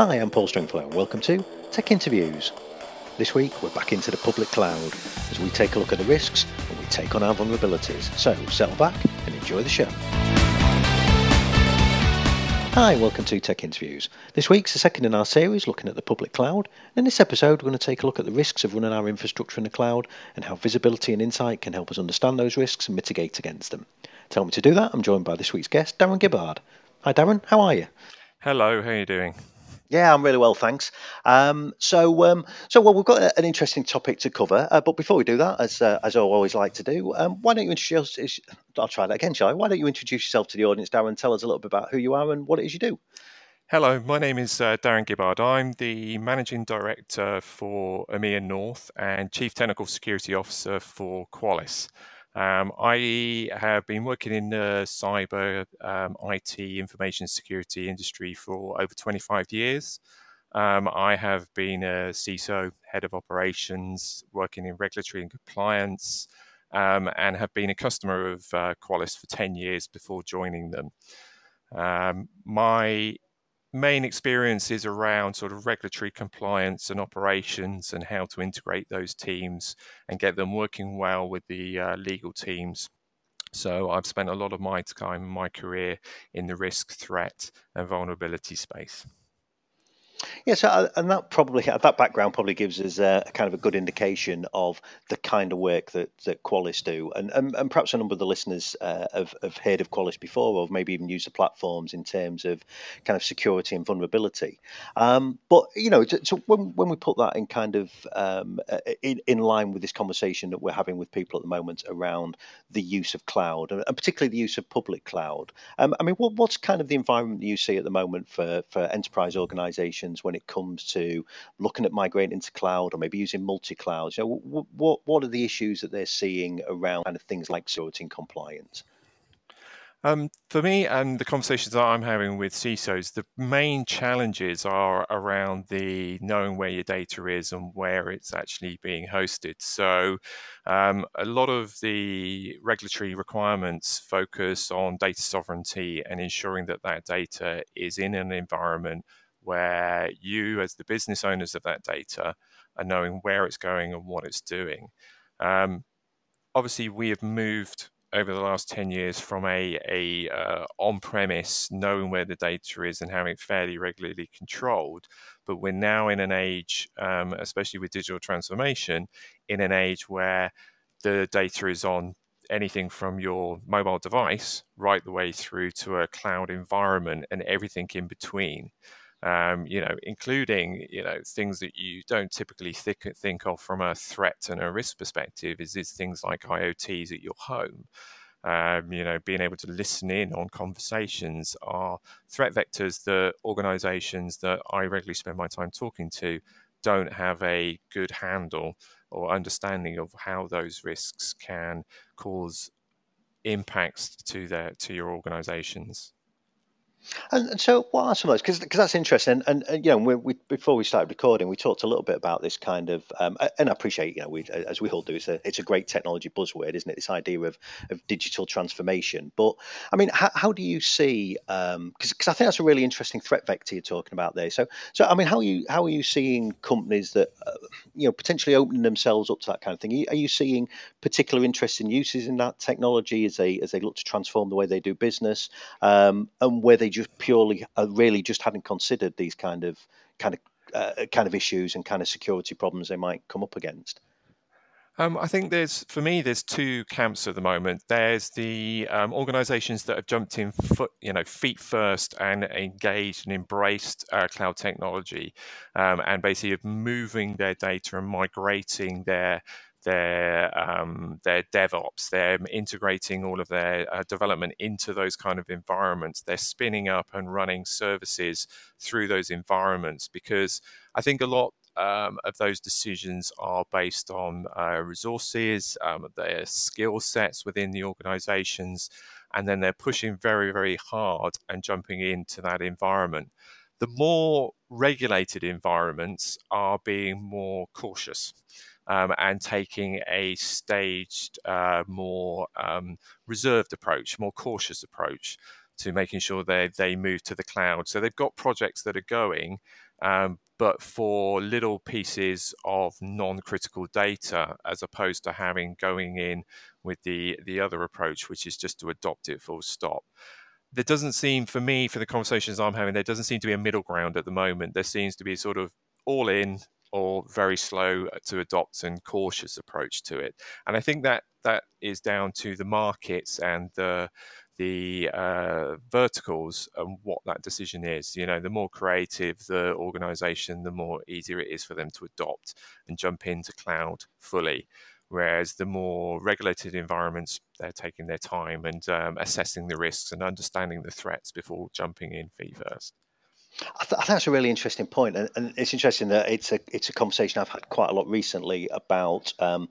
Hi, I'm Paul Stringfellow and welcome to Tech Interviews. This week we're back into the public cloud as we take a look at the risks and we take on our vulnerabilities. So settle back and enjoy the show. Hi, welcome to Tech Interviews. This week's the second in our series looking at the public cloud. In this episode, we're going to take a look at the risks of running our infrastructure in the cloud and how visibility and insight can help us understand those risks and mitigate against them. Tell me to do that, I'm joined by this week's guest, Darren Gibbard. Hi, Darren, how are you? Hello, how are you doing? Yeah, I'm really well, thanks. Um, so, um, so well, we've got a- an interesting topic to cover. Uh, but before we do that, as uh, as I always like to do, um, why don't you introduce? I'll try that again, shall I? Why don't you introduce yourself to the audience, Darren? Tell us a little bit about who you are and what it is you do. Hello, my name is uh, Darren Gibbard. I'm the Managing Director for EMEA North and Chief Technical Security Officer for Qualys. Um, I have been working in the cyber um, IT information security industry for over 25 years. Um, I have been a CISO, head of operations, working in regulatory and compliance, um, and have been a customer of uh, Qualys for 10 years before joining them. Um, my main experience is around sort of regulatory compliance and operations and how to integrate those teams and get them working well with the uh, legal teams. So I've spent a lot of my time my career in the risk, threat, and vulnerability space. Yeah, so uh, and that probably that background probably gives us a, a kind of a good indication of the kind of work that that Qualys do, and and, and perhaps a number of the listeners uh, have have heard of Qualys before, or maybe even used the platforms in terms of kind of security and vulnerability. Um, but you know, so when when we put that in kind of um, uh, in in line with this conversation that we're having with people at the moment around the use of cloud, and and particularly the use of public cloud, um, I mean, what, what's kind of the environment you see at the moment for for enterprise organisations when it comes to looking at migrating to cloud or maybe using multi clouds? You know, what what are the issues that they're seeing around kind of things like and compliance? Um, for me and the conversations that I'm having with CISOs, the main challenges are around the knowing where your data is and where it's actually being hosted. So, um, a lot of the regulatory requirements focus on data sovereignty and ensuring that that data is in an environment where you, as the business owners of that data, are knowing where it's going and what it's doing. Um, obviously, we have moved over the last 10 years from a, a uh, on-premise knowing where the data is and having it fairly regularly controlled but we're now in an age um, especially with digital transformation in an age where the data is on anything from your mobile device right the way through to a cloud environment and everything in between um, you know, including you know things that you don't typically think, think of from a threat and a risk perspective. Is is things like IoTs at your home. Um, you know, being able to listen in on conversations are threat vectors that organizations that I regularly spend my time talking to don't have a good handle or understanding of how those risks can cause impacts to their to your organizations. And, and so, what are some of those? Because that's interesting. And, and you know, we, we, before we started recording, we talked a little bit about this kind of. Um, and I appreciate, you know, we as we all do, it's a it's a great technology buzzword, isn't it? This idea of of digital transformation. But I mean, how, how do you see? Because um, I think that's a really interesting threat vector you're talking about there. So so I mean, how are you how are you seeing companies that uh, you know potentially opening themselves up to that kind of thing? Are you, are you seeing particular interest in uses in that technology as they as they look to transform the way they do business, um, and where just purely uh, really just hadn't considered these kind of kind of uh, kind of issues and kind of security problems they might come up against. Um, I think there's, for me, there's two camps at the moment. There's the um, organisations that have jumped in foot, you know, feet first and engaged and embraced uh, cloud technology, um, and basically moving their data and migrating their their um, their DevOps. They're integrating all of their uh, development into those kind of environments. They're spinning up and running services through those environments because I think a lot um, of those decisions are based on uh, resources, um, their skill sets within the organizations, and then they're pushing very, very hard and jumping into that environment. The more regulated environments are being more cautious um, and taking a staged, uh, more um, reserved approach, more cautious approach to making sure they they move to the cloud. So they've got projects that are going, Um, but for little pieces of non-critical data, as opposed to having going in with the the other approach, which is just to adopt it full stop. There doesn't seem, for me, for the conversations I'm having, there doesn't seem to be a middle ground at the moment. There seems to be sort of all in or very slow to adopt and cautious approach to it. And I think that that is down to the markets and the the uh, verticals and what that decision is. You know, the more creative the organization, the more easier it is for them to adopt and jump into cloud fully. Whereas the more regulated environments, they're taking their time and um, assessing the risks and understanding the threats before jumping in feet first. I, th- I think that's a really interesting point, and, and it's interesting that it's a it's a conversation I've had quite a lot recently about um,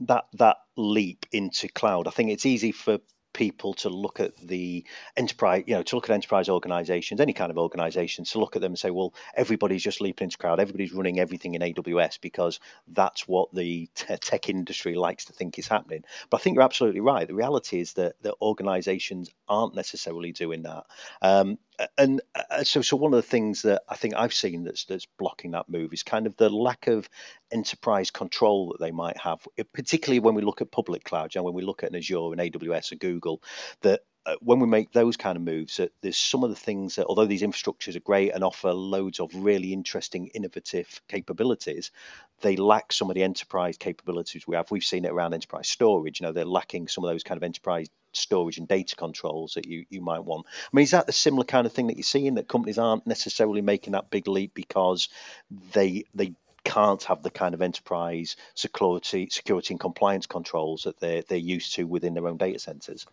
that that leap into cloud. I think it's easy for people to look at the enterprise, you know, to look at enterprise organizations, any kind of organizations, to look at them and say, well, everybody's just leaping into cloud, everybody's running everything in AWS because that's what the t- tech industry likes to think is happening. But I think you're absolutely right. The reality is that the organizations aren't necessarily doing that. Um, and uh, so, so one of the things that I think I've seen that's that's blocking that move is kind of the lack of enterprise control that they might have, particularly when we look at public cloud, and when we look at an Azure and AWS and Google, that uh, when we make those kind of moves, that there's some of the things that, although these infrastructures are great and offer loads of really interesting, innovative capabilities, they lack some of the enterprise capabilities we have. We've seen it around enterprise storage. You know, they're lacking some of those kind of enterprise storage and data controls that you, you might want. I mean, is that the similar kind of thing that you're seeing that companies aren't necessarily making that big leap because they they can't have the kind of enterprise security security and compliance controls that they're they're used to within their own data centers?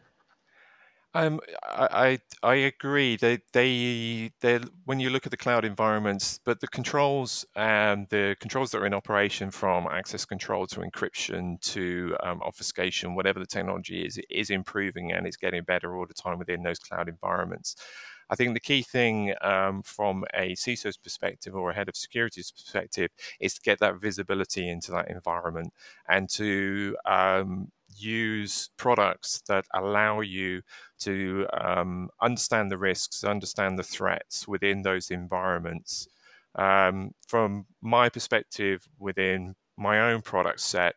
Um, I, I I agree. They they they when you look at the cloud environments, but the controls and the controls that are in operation from access control to encryption to um, obfuscation, whatever the technology is, is improving and it's getting better all the time within those cloud environments. I think the key thing um, from a CISO's perspective or a head of security's perspective is to get that visibility into that environment and to um, use products that allow you to um, understand the risks, understand the threats within those environments. Um, from my perspective, within my own product set,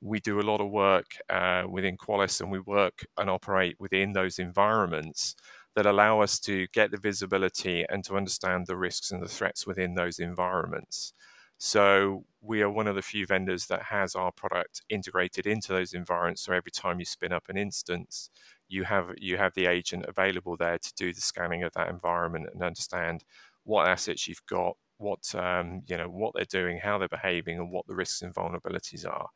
we do a lot of work uh, within Qualys and we work and operate within those environments that allow us to get the visibility and to understand the risks and the threats within those environments. So we are one of the few vendors that has our product integrated into those environments. So every time you spin up an instance, you have you have the agent available there to do the scanning of that environment and understand what assets you've got, what um, you know, what they're doing, how they're behaving, and what the risks and vulnerabilities are.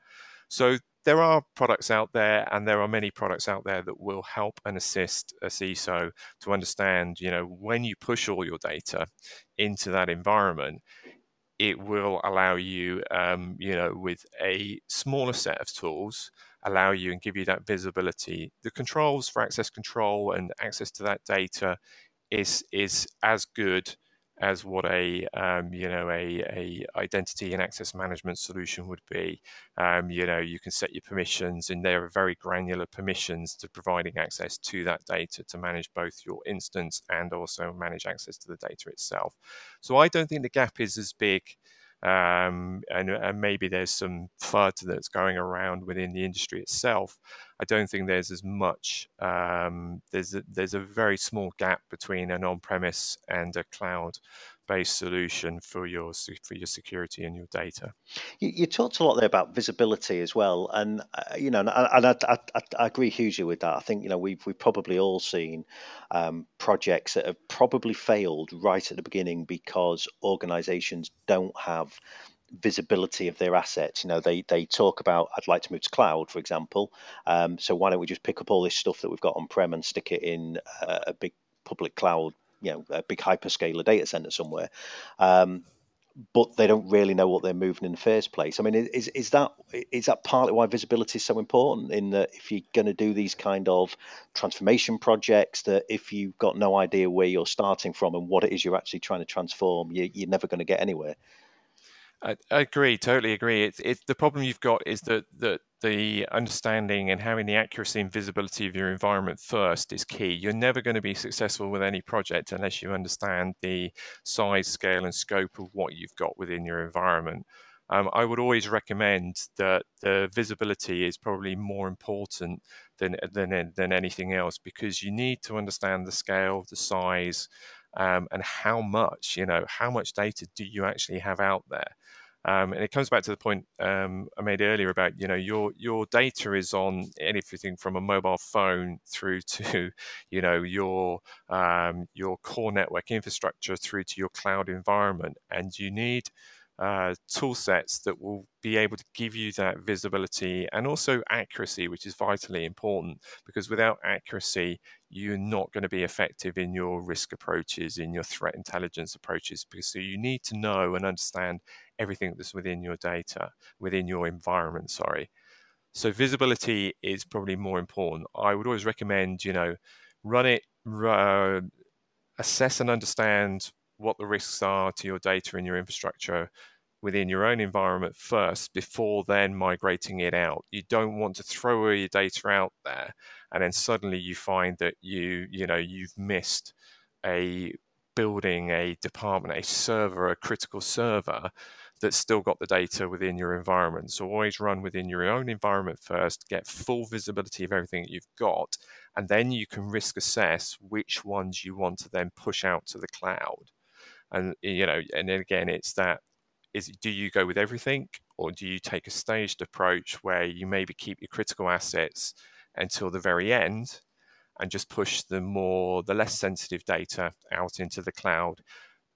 So there are products out there, and there are many products out there that will help and assist a CISO to understand, you know, when you push all your data into that environment, it will allow you, um, you know, with a smaller set of tools, allow you and give you that visibility. The controls for access control and access to that data is is as good as what a um, you know a, a identity and access management solution would be. Um, you know you can set your permissions, and there are very granular permissions to providing access to that data to manage both your instance and also manage access to the data itself. So I don't think the gap is as big um, and, and, maybe there's some FUD that's going around within the industry itself. I don't think there's as much. Um, there's a, there's a very small gap between an on-premise and a cloud based solution for your for your security and your data. You, you talked a lot there about visibility as well, and uh, you know, and, and I, I, I, agree hugely with that. I think you know we've we've probably all seen um, projects that have probably failed right at the beginning because organisations don't have visibility of their assets. You know, they they talk about I'd like to move to cloud, for example. Um, so why don't we just pick up all this stuff that we've got on prem and stick it in uh, a big public cloud you know a big hyperscaler data center somewhere. Um, but they don't really know what they're moving in the first place. I mean, is is that is that partly why visibility is so important? In that, if you're going to do these kind of transformation projects, that if you've got no idea where you're starting from and what it is you're actually trying to transform, you, you're never going to get anywhere. I, I agree, totally agree. It's it's the problem you've got is that that the understanding and having the accuracy and visibility of your environment first is key. You're never going to be successful with any project unless you understand the size, scale, and scope of what you've got within your environment. Um, I would always recommend that the visibility is probably more important than than than anything else because you need to understand the scale, the size, um, and how much you know how much data do you actually have out there. Um, and it comes back to the point um, I made earlier about you know your your data is on anything from a mobile phone through to you know your um, your core network infrastructure through to your cloud environment, and you need uh, tool sets that will be able to give you that visibility and also accuracy, which is vitally important because without accuracy, you're not going to be effective in your risk approaches, in your threat intelligence approaches, because so you need to know and understand everything that's within your data, within your environment, sorry. So visibility is probably more important. I would always recommend, you know, run it, uh, assess and understand what the risks are to your data and your infrastructure within your own environment first before then migrating it out. You don't want to throw all your data out there and then suddenly you find that you, you know, you've missed a building, a department, a server, a critical server that's still got the data within your environment. So always run within your own environment first, get full visibility of everything that you've got, and then you can risk assess which ones you want to then push out to the cloud and you know and then again it's that is do you go with everything or do you take a staged approach where you maybe keep your critical assets until the very end and just push the more the less sensitive data out into the cloud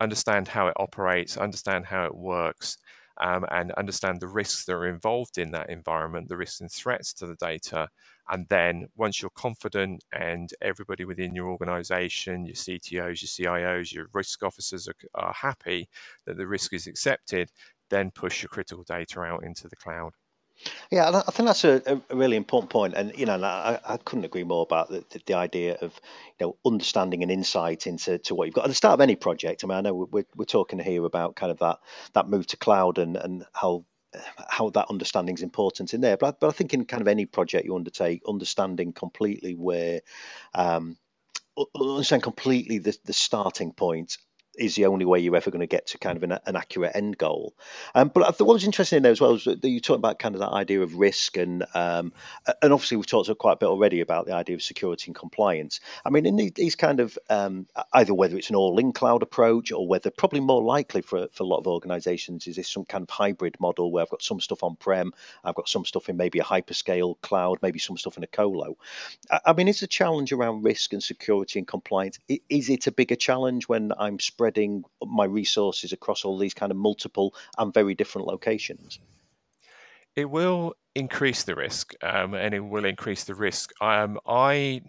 understand how it operates understand how it works um, and understand the risks that are involved in that environment, the risks and threats to the data. And then once you're confident and everybody within your organization, your CTOs, your CIOs, your risk officers are, are happy that the risk is accepted, then push your critical data out into the cloud. Yeah, I think that's a, a really important point, and you know, I, I couldn't agree more about the, the, the idea of you know understanding and insight into to what you've got at the start of any project. I mean, I know we're we're talking here about kind of that that move to cloud and and how how that understanding is important in there. But I, but I think in kind of any project you undertake, understanding completely where um, understand completely the, the starting point is the only way you're ever going to get to kind of an, an accurate end goal. Um, but what was interesting in there as well is that you talked about kind of that idea of risk and um, and obviously we've talked quite a bit already about the idea of security and compliance. I mean, in these kind of um, either whether it's an all-in cloud approach or whether probably more likely for for a lot of organisations is this some kind of hybrid model where I've got some stuff on prem, I've got some stuff in maybe a hyperscale cloud, maybe some stuff in a colo. I, I mean, is the challenge around risk and security and compliance is it a bigger challenge when I'm spread spreading my resources across all these kind of multiple and very different locations? It will increase the risk, um, and it will increase the risk. Um, I,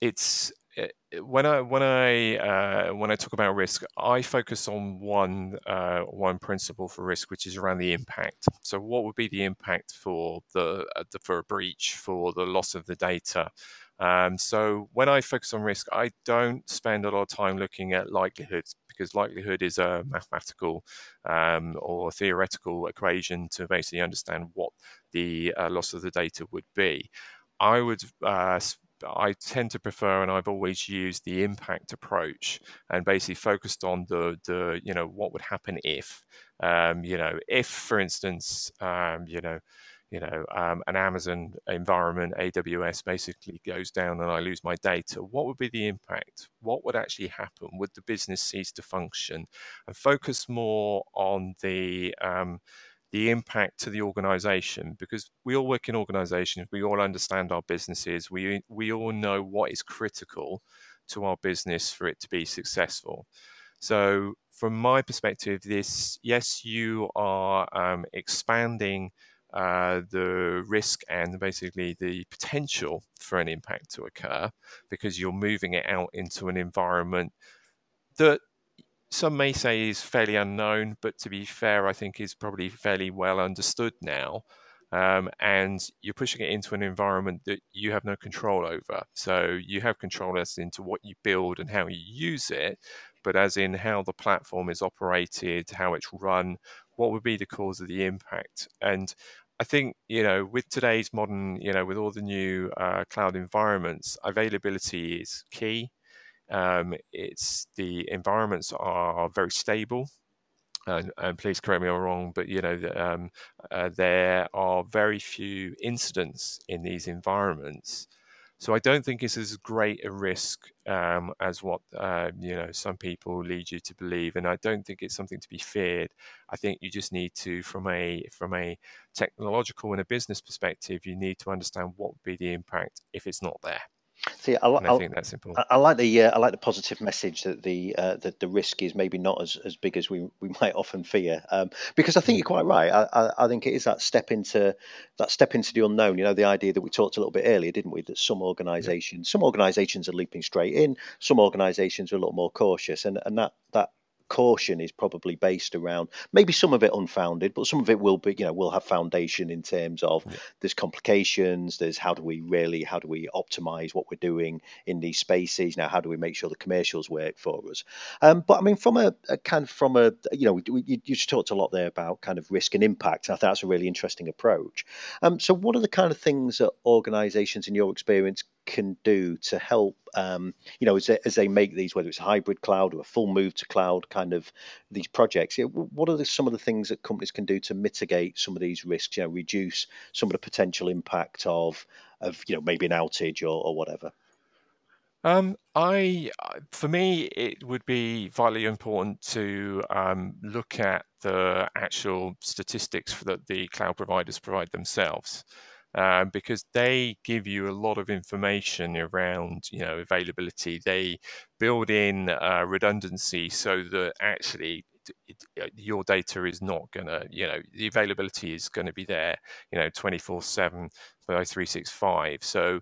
it's eh, when I when I uh, when I talk about risk, I focus on one uh, one principle for risk, which is around the impact. So, what would be the impact for the, uh, the for a breach, for the loss of the data? Um, so when I focus on risk, I don't spend a lot of time looking at likelihoods because likelihood is a mathematical um, or theoretical equation to basically understand what the uh, loss of the data would be. I would uh, I tend to prefer, and I've always used the impact approach, and basically focused on the the you know what would happen if, um, you know, if for instance, um, you know, you know, um, an Amazon environment, AWS basically goes down and I lose my data, what would be the impact? What would actually happen? Would the business cease to function? And focus more on the um, the impact to the organization because we all work in organizations, we all understand our businesses, we we all know what is critical to our business for it to be successful. So, from my perspective, this yes, you are um, expanding uh, the risk and basically the potential for an impact to occur because you're moving it out into an environment that some may say is fairly unknown, but to be fair, I think is probably fairly well understood now. Um, and you're pushing it into an environment that you have no control over. So you have control as into what you build and how you use it, but as in how the platform is operated, how it's run, what would be the cause of the impact. And I think you know with today's modern, you know, with all the new uh, cloud environments, availability is key. Um, it's the environments are very stable. And, and, please correct me if I'm wrong, but you know um, uh, there are very few incidents in these environments, so I don't think it's as great a risk um, as what uh, you know some people lead you to believe, and I don't think it's something to be feared. I think you just need to, from a from a technological and a business perspective, you need to understand what would be the impact if it's not there. See, I, I, I think that's important. I, I like the uh, I like the positive message that the uh, that the risk is maybe not as, as big as we, we might often fear. Um, because I think mm. you're quite right. I, I, think it is that step into that step into the unknown. You know, the idea that we talked a little bit earlier, didn't we? That some organisations, yeah. some organisations are leaping straight in. Some organisations are a little more cautious, and and that that caution is probably based around maybe some of it unfounded, but some of it will be, you know, will have foundation in terms of yeah. there's complications, there's how do we really, how do we optimize what we're doing in these spaces? Now, how do we make sure the commercials work for us? Um, but I mean, from a, a, kind of from a, you know, we, you, you just talked a lot there about kind of risk and impact. And I think that's a really interesting approach. Um, so, what are the kind of things that organizations, in your experience, can do to help um, you know as they, as they make these whether it's a hybrid cloud or a full move to cloud kind of these projects what are the, some of the things that companies can do to mitigate some of these risks you know reduce some of the potential impact of of you know maybe an outage or, or whatever um, I, for me, it would be vitally important to um, look at the actual statistics that the cloud providers provide themselves. Uh, because they give you a lot of information around you know availability. They build in uh, redundancy so that actually it, it, your data is not going to, you know, the availability is going to be there, you know, 24 7 by 365. So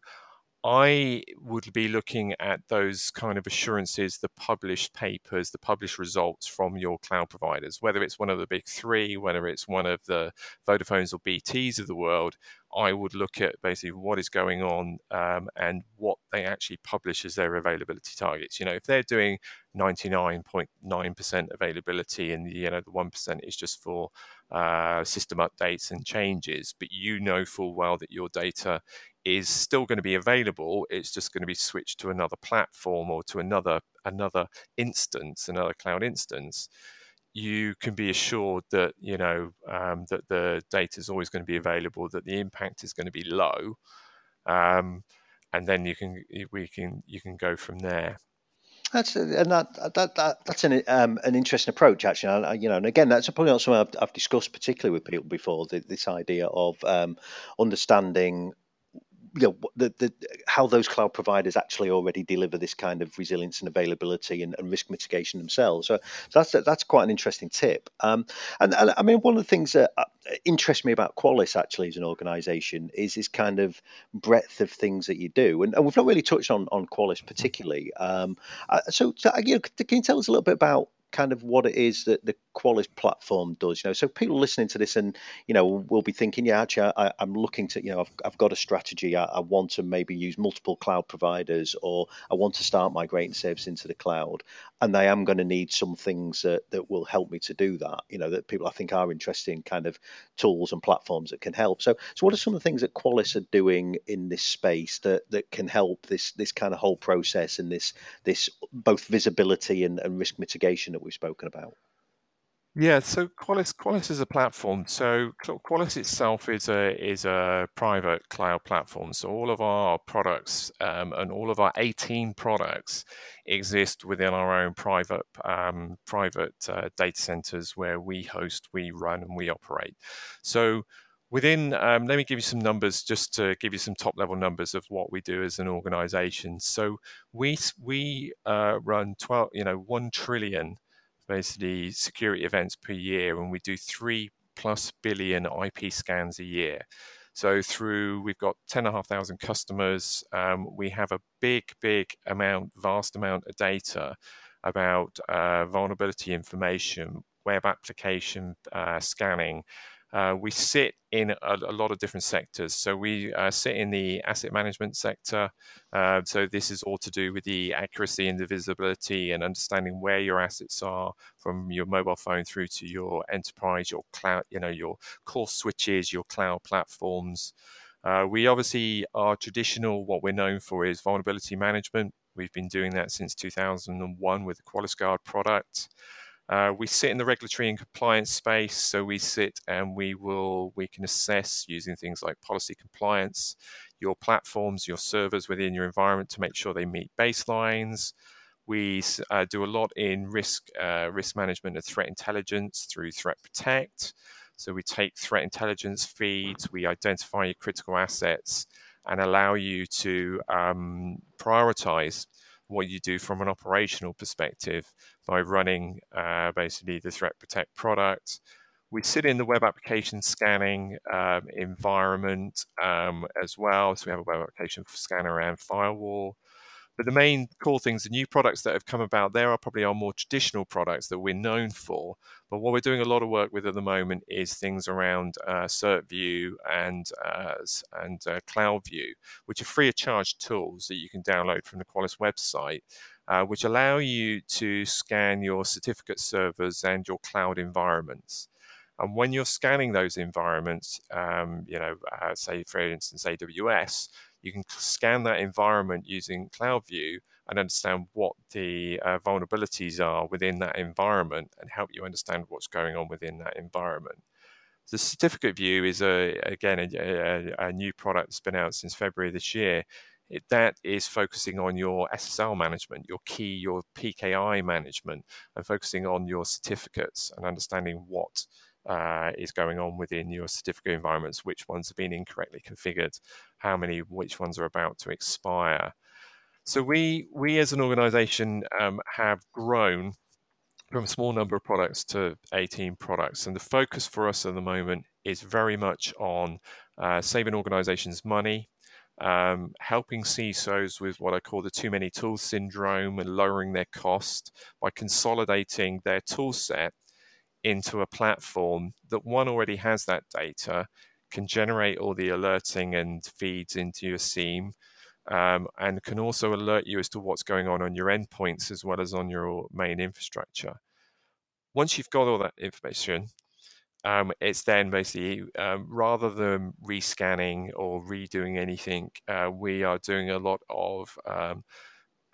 I would be looking at those kind of assurances, the published papers, the published results from your cloud providers, whether it's one of the big three, whether it's one of the Vodafones or BTs of the world. I would look at basically what is going on um, and what they actually publish as their availability targets. You know, if they're doing 99.9% availability and you know the 1% is just for uh, system updates and changes, but you know full well that your data is still going to be available. It's just going to be switched to another platform or to another another instance, another cloud instance. You can be assured that you know um, that the data is always going to be available, that the impact is going to be low, um, and then you can we can you can go from there. That's and that, that, that that's an um, an interesting approach actually. I, you know, and again, that's probably not something I've, I've discussed particularly with people before. The, this idea of um, understanding you know the, the how those cloud providers actually already deliver this kind of resilience and availability and, and risk mitigation themselves. So, so, that's that's quite an interesting tip. Um, and, and, I mean, one of the things that uh, interests me about Qualys actually as an organisation is this kind of breadth of things that you do, and, and we've not really touched on on Qualys particularly. Um, uh, so, so you know, can you tell us a little bit about kind of what it is that the Qualys platform does. You know, so people listening to this and you know will be thinking, yeah, actually, I, am looking to, you know, I've, I've got a strategy. I, I, want to maybe use multiple cloud providers, or I want to start migrating services into the cloud, and I am going to need some things that that will help me to do that. You know, that people I think are interested in kind of tools and platforms that can help. So, so what are some of the things that Qualys are doing in this space that that can help this this kind of whole process and this this both visibility and, and risk mitigation that we've spoken about? Yeah, so Qualys Qualys is a platform. So Qualys itself is a is a private cloud platform. So all of our products um, and all of our 18 products exist within our own private um, private uh, data centers where we host, we run, and we operate. So within um, let me give you some numbers just to give you some top level numbers of what we do as an organization so we we uh, run 12 you know 1 trillion basically security events per year, and we do three plus billion IP scans a year. So through we've got ten and a half thousand customers. Um, we have a big, big amount, vast amount of data about uh, vulnerability information, web application uh, scanning, Uh, we sit in a, a, lot of different sectors. So we uh, sit in the asset management sector. Uh, so this is all to do with the accuracy and the visibility and understanding where your assets are from your mobile phone through to your enterprise, your cloud, you know, your core switches, your cloud platforms. Uh, we obviously are traditional. What we're known for is vulnerability management. We've been doing that since 2001 with the QualysGuard product. Uh, we sit in the regulatory and compliance space, so we sit and we will we can assess using things like policy compliance, your platforms, your servers within your environment to make sure they meet baselines. We uh, do a lot in risk uh, risk management and threat intelligence through Threat Protect. So we take threat intelligence feeds, we identify your critical assets, and allow you to um, prioritize what you do from an operational perspective by running uh, basically the Threat Protect product. We sit in the web application scanning um, environment um, as well. So we have a web application scanner and firewall. But the main core things, the new products that have come about there are probably our more traditional products that we're known for. But what we're doing a lot of work with at the moment is things around uh, CertView and uh, and uh, CloudView, which are free of charge tools that you can download from the Qualys website, uh, which allow you to scan your certificate servers and your cloud environments. And when you're scanning those environments, um, you know, uh, say for instance AWS, you can scan that environment using CloudView and understand what the uh, vulnerabilities are within that environment and help you understand what's going on within that environment. The certificate view is a again a, a, a new product that's been out since February this year. It, that is focusing on your SSL management, your key, your PKI management, and focusing on your certificates and understanding what uh, is going on within your certificate environments, which ones have been incorrectly configured, how many, which ones are about to expire. So we we as an organization um, have grown from a small number of products to 18 products, and the focus for us at the moment is very much on uh, saving organizations money, um, helping CISOs with what I call the too many tools syndrome and lowering their cost by consolidating their tool set into a platform that one already has that data, can generate all the alerting and feeds into your SIEM, um, and can also alert you as to what's going on on your endpoints as well as on your main infrastructure. Once you've got all that information, um, it's then basically um, rather than rescanning or redoing anything, uh, we are doing a lot of um,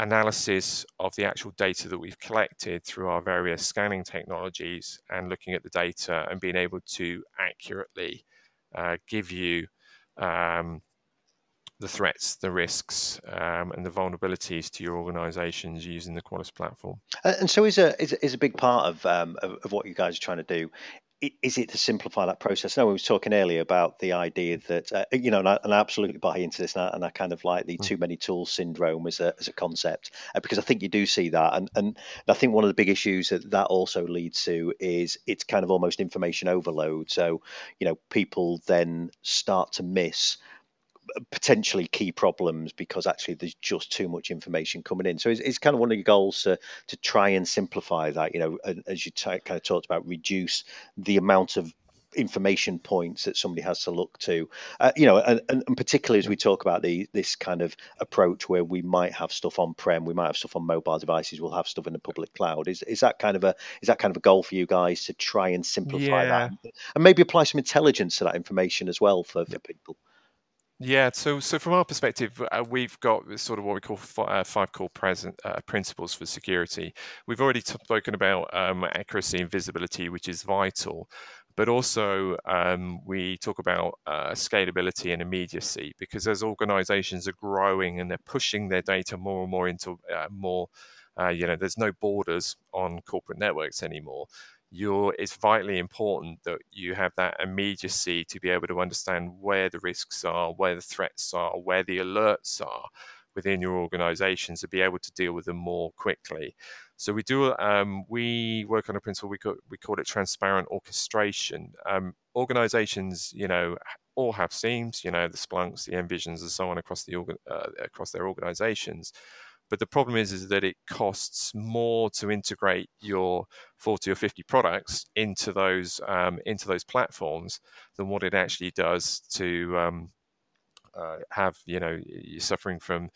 analysis of the actual data that we've collected through our various scanning technologies and looking at the data and being able to accurately uh, give you um, the threats, the risks, um, and the vulnerabilities to your organizations using the Qualys platform. And so, is a is, is a big part of, um, of, of what you guys are trying to do is it to simplify that process? No, we was talking earlier about the idea that uh, you know, and I, and I, absolutely buy into this, and I, and I, kind of like the mm. too many tools syndrome as a as a concept uh, because I think you do see that, and and I think one of the big issues that that also leads to is it's kind of almost information overload. So you know, people then start to miss potentially key problems because actually there's just too much information coming in. So it's, it's kind of one of your goals to to try and simplify that. You know, as you t- kind of talked about, reduce the amount of information points that somebody has to look to uh, you know and, and, particularly as we talk about the this kind of approach where we might have stuff on prem we might have stuff on mobile devices we'll have stuff in the public cloud is is that kind of a is that kind of a goal for you guys to try and simplify yeah. that and maybe apply some intelligence to that information as well for, for people yeah, so so from our perspective, uh, we've got sort of what we call f- uh, five core present, uh, principles for security. We've already t- spoken about um, accuracy and visibility, which is vital, but also um, we talk about uh, scalability and immediacy because as organizations are growing and they're pushing their data more and more into uh, more, uh, you know, there's no borders on corporate networks anymore you're, it's vitally important that you have that immediacy to be able to understand where the risks are, where the threats are, where the alerts are within your organizations to be able to deal with them more quickly. So we do. Um, we work on a principle we call, we call it transparent orchestration. Um, organizations, you know, all have SIEMs. You know, the Splunks, the Envisions, and so on across the uh, across their organizations. But the problem is, is that it costs more to integrate your 40 or 50 products into those um, into those platforms than what it actually does to um, uh, have you know you're suffering from.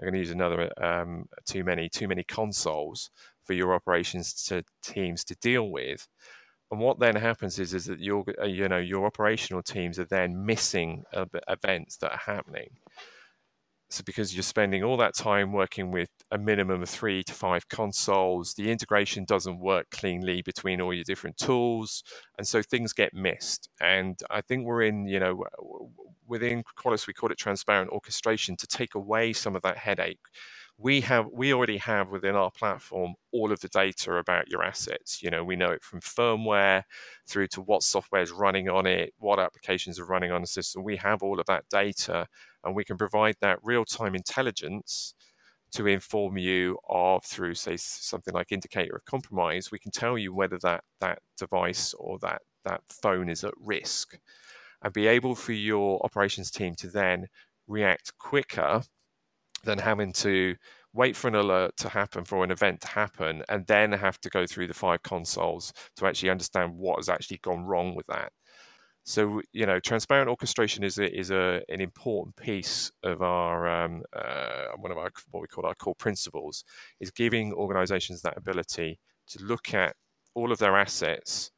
I'm going to use another um, too many too many consoles for your operations to teams to deal with. And what then happens is, is that your, uh, you know, your operational teams are then missing events that are happening. So because you're spending all that time working with a minimum of three to five consoles, the integration doesn't work cleanly between all your different tools, and so things get missed. And I think we're in, you know, within Qualys we call it transparent orchestration to take away some of that headache. We have we already have within our platform all of the data about your assets. You know we know it from firmware through to what software is running on it what applications are running on the system. We have all of that data and we can provide that real-time intelligence to inform you of through say something like indicator of compromise we can tell you whether that that device or that that phone is at risk and be able for your operations team to then react quicker than having to wait for an alert to happen for an event to happen and then have to go through the five consoles to actually understand what has actually gone wrong with that so you know transparent orchestration is a, is a an important piece of our um, uh, one of our what we call our core principles is giving organizations that ability to look at all of their assets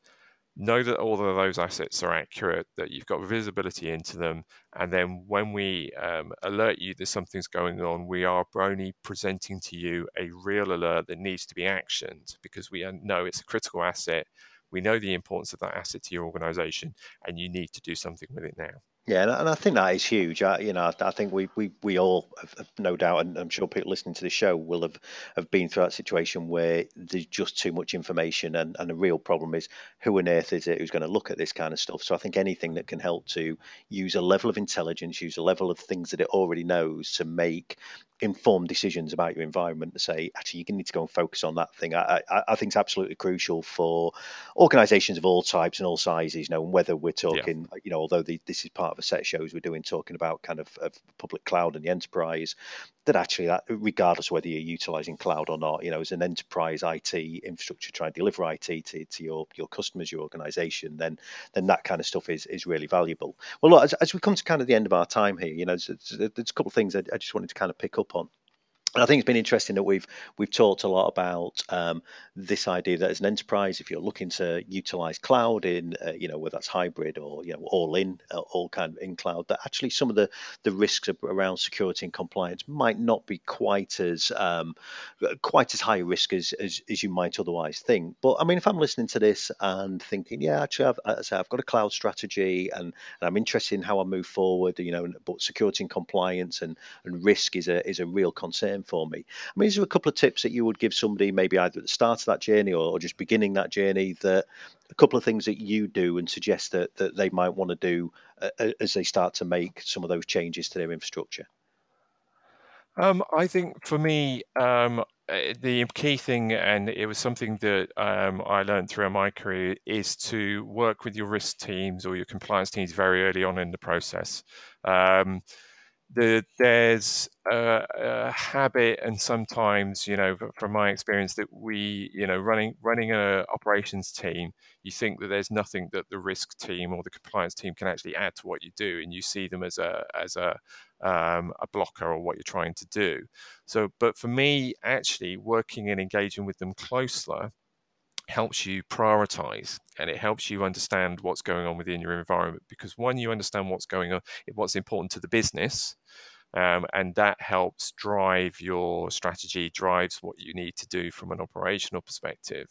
know that all of those assets are accurate, that you've got visibility into them, and then when we um, alert you that something's going on, we are only presenting to you a real alert that needs to be actioned because we know it's a critical asset. We know the importance of that asset to your organization, and you need to do something with it now. Yeah, and I think that is huge. I, you know, I, I think we, we, we all have, have no doubt, and I'm sure people listening to the show will have, have been through that situation where there's just too much information, and, and the real problem is who on earth is it who's going to look at this kind of stuff? So I think anything that can help to use a level of intelligence, use a level of things that it already knows to make informed decisions about your environment to say actually you need to go and focus on that thing i i, I think it's absolutely crucial for organizations of all types and all sizes you know and whether we're talking yeah. you know although the, this is part of a set of shows we're doing talking about kind of, of public cloud and the enterprise that actually that regardless whether you're utilizing cloud or not you know as an enterprise IT infrastructure trying to deliver IT to, to your your customers your organization then then that kind of stuff is is really valuable well look as, as we come to kind of the end of our time here you know there's, there's a couple of things I, I just wanted to kind of pick up on and I think it's been interesting that we've we've talked a lot about um, this idea that as an enterprise, if you're looking to utilize cloud in, uh, you know, whether that's hybrid or you know all in, uh, all kind of in cloud, that actually some of the the risks around security and compliance might not be quite as um, quite as high risk as, as, as you might otherwise think. But I mean, if I'm listening to this and thinking, yeah, actually, I've, I say, I've got a cloud strategy and, and I'm interested in how I move forward, you know, but security and compliance and and risk is a is a real concern for me. I mean, is there a couple of tips that you would give somebody maybe either at the start of that journey or, or just beginning that journey that a couple of things that you do and suggest that, that they might want to do uh, as they start to make some of those changes to their infrastructure? Um, I think for me, um, eh, the key thing, and it was something that um, I learned throughout my career, is to work with your risk teams or your compliance teams very early on in the process. The, there's a, a, habit, and sometimes, you know, from my experience, that we, you know, running running a operations team, you think that there's nothing that the risk team or the compliance team can actually add to what you do, and you see them as a as a um, a blocker or what you're trying to do. So, but for me, actually, working and engaging with them closer helps you prioritize and it helps you understand what's going on within your environment because when you understand what's going on what's important to the business um, and that helps drive your strategy drives what you need to do from an operational perspective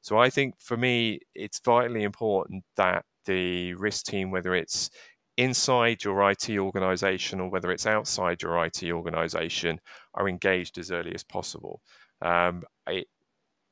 so i think for me it's vitally important that the risk team whether it's inside your IT organization or whether it's outside your IT organization are engaged as early as possible. Um, it,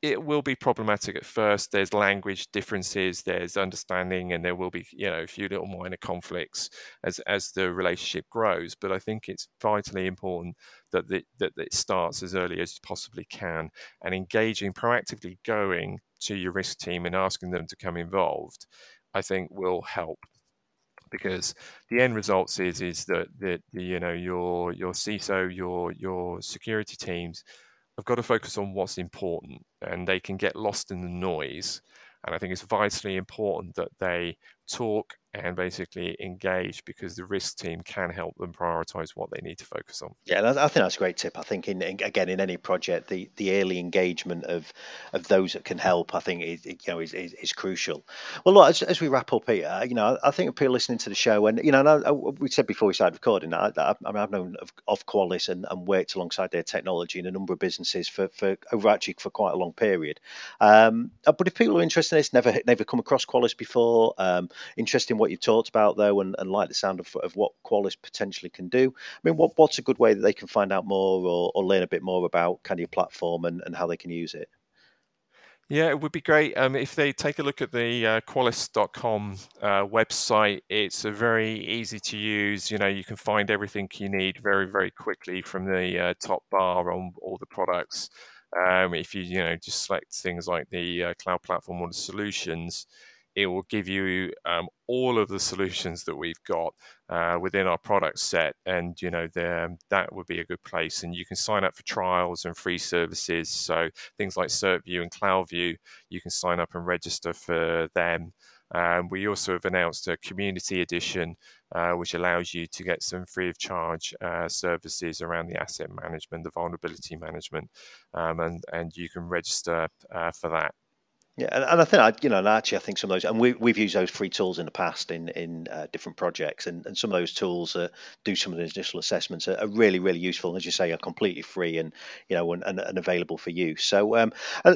it will be problematic at first. There's language differences, there's understanding, and there will be, you know, a few little minor conflicts as as the relationship grows. But I think it's vitally important that the, that it starts as early as you possibly can, and engaging proactively, going to your risk team and asking them to come involved. I think will help because the end results is is that that you know your your CISO, your your security teams have got to focus on what's important, and they can get lost in the noise. And I think it's vitally important that they talk and basically engage because the risk team can help them prioritize what they need to focus on. Yeah, I think that's a great tip. I think in, in, again in any project, the, the early engagement of of those that can help, I think is you know is, is, is crucial. Well, look, as, as we wrap up here, you know, I think people listening to the show, and you know, I, I, we said before we started recording, I, I, I mean, I've known of, of Qualys and, and worked alongside their technology in a number of businesses for for over actually for quite a long period. Um, but if people are interested in this, never never come across Qualys before, um, interested in what you talked about though, and, and like the sound of, of what Qualys potentially can do. I mean, what, what's a good way that they can find out more or, or learn a bit more about kind of your platform and, and how they can use it? Yeah, it would be great um, if they take a look at the uh, Qualys.com uh, website. It's a very easy to use. You know, you can find everything you need very, very quickly from the uh, top bar on all the products. Um, if you, you know, just select things like the uh, cloud platform or the solutions, it will give you um, all of the solutions that we've got uh, within our product set and you know the, that would be a good place. And you can sign up for trials and free services. So things like CertView and CloudView you can sign up and register for them. Um, we also have announced a community edition, uh, which allows you to get some free of charge uh, services around the asset management, the vulnerability management, um, and, and you can register uh, for that. Yeah, and, and I think I, you know, and actually, I think some of those, and we, we've used those free tools in the past in in uh, different projects, and, and some of those tools uh, do some of the initial assessments are, are, really really useful. and As you say, are completely free and you know and, and, and available for use. So um,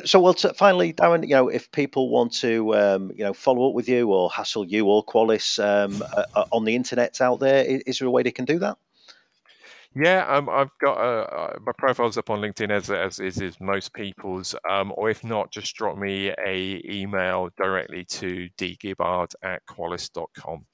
so well, t- finally, Darren, you know, if people want to um, you know follow up with you or hassle you or Qualys um, uh, on the internet out there, is, is there a way they can do that? Yeah, um, I've got uh, uh, my profile's up on LinkedIn as as is, is most people's. Um, or if not, just drop me a email directly to dgibbard at qualys.com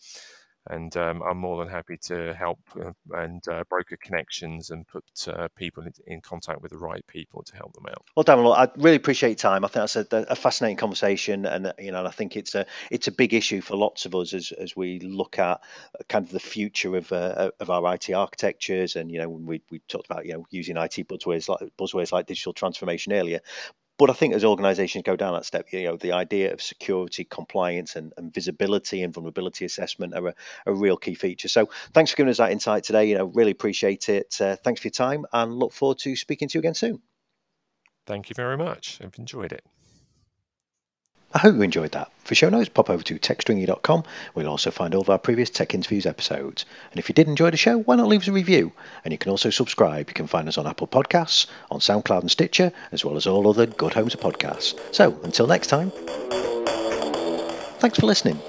and um, I'm more than happy to help uh, and uh, broker connections and put uh, people in, in, contact with the right people to help them out. Well, Dan, I really appreciate your time. I think that's a, a, fascinating conversation, and uh, you know, I think it's a it's a big issue for lots of us as, as we look at kind of the future of uh, of our IT architectures, and you know, we, we talked about you know using IT buzzwords like buzzwords like digital transformation earlier, but I think as organizations go down that step, you know, the idea of security, compliance, and, and visibility and vulnerability assessment are a, a, real key feature. So thanks for giving us that insight today. You know, really appreciate it. Uh, thanks for your time and look forward to speaking to you again soon. Thank you very much. I've enjoyed it. I hope you enjoyed that. For show notes, pop over to techstringy.com. We'll also find all of our previous Tech Interviews episodes. And if you did enjoy the show, why not leave us a review? And you can also subscribe. You can find us on Apple Podcasts, on SoundCloud and Stitcher, as well as all other good homes of podcasts. So until next time, thanks for listening.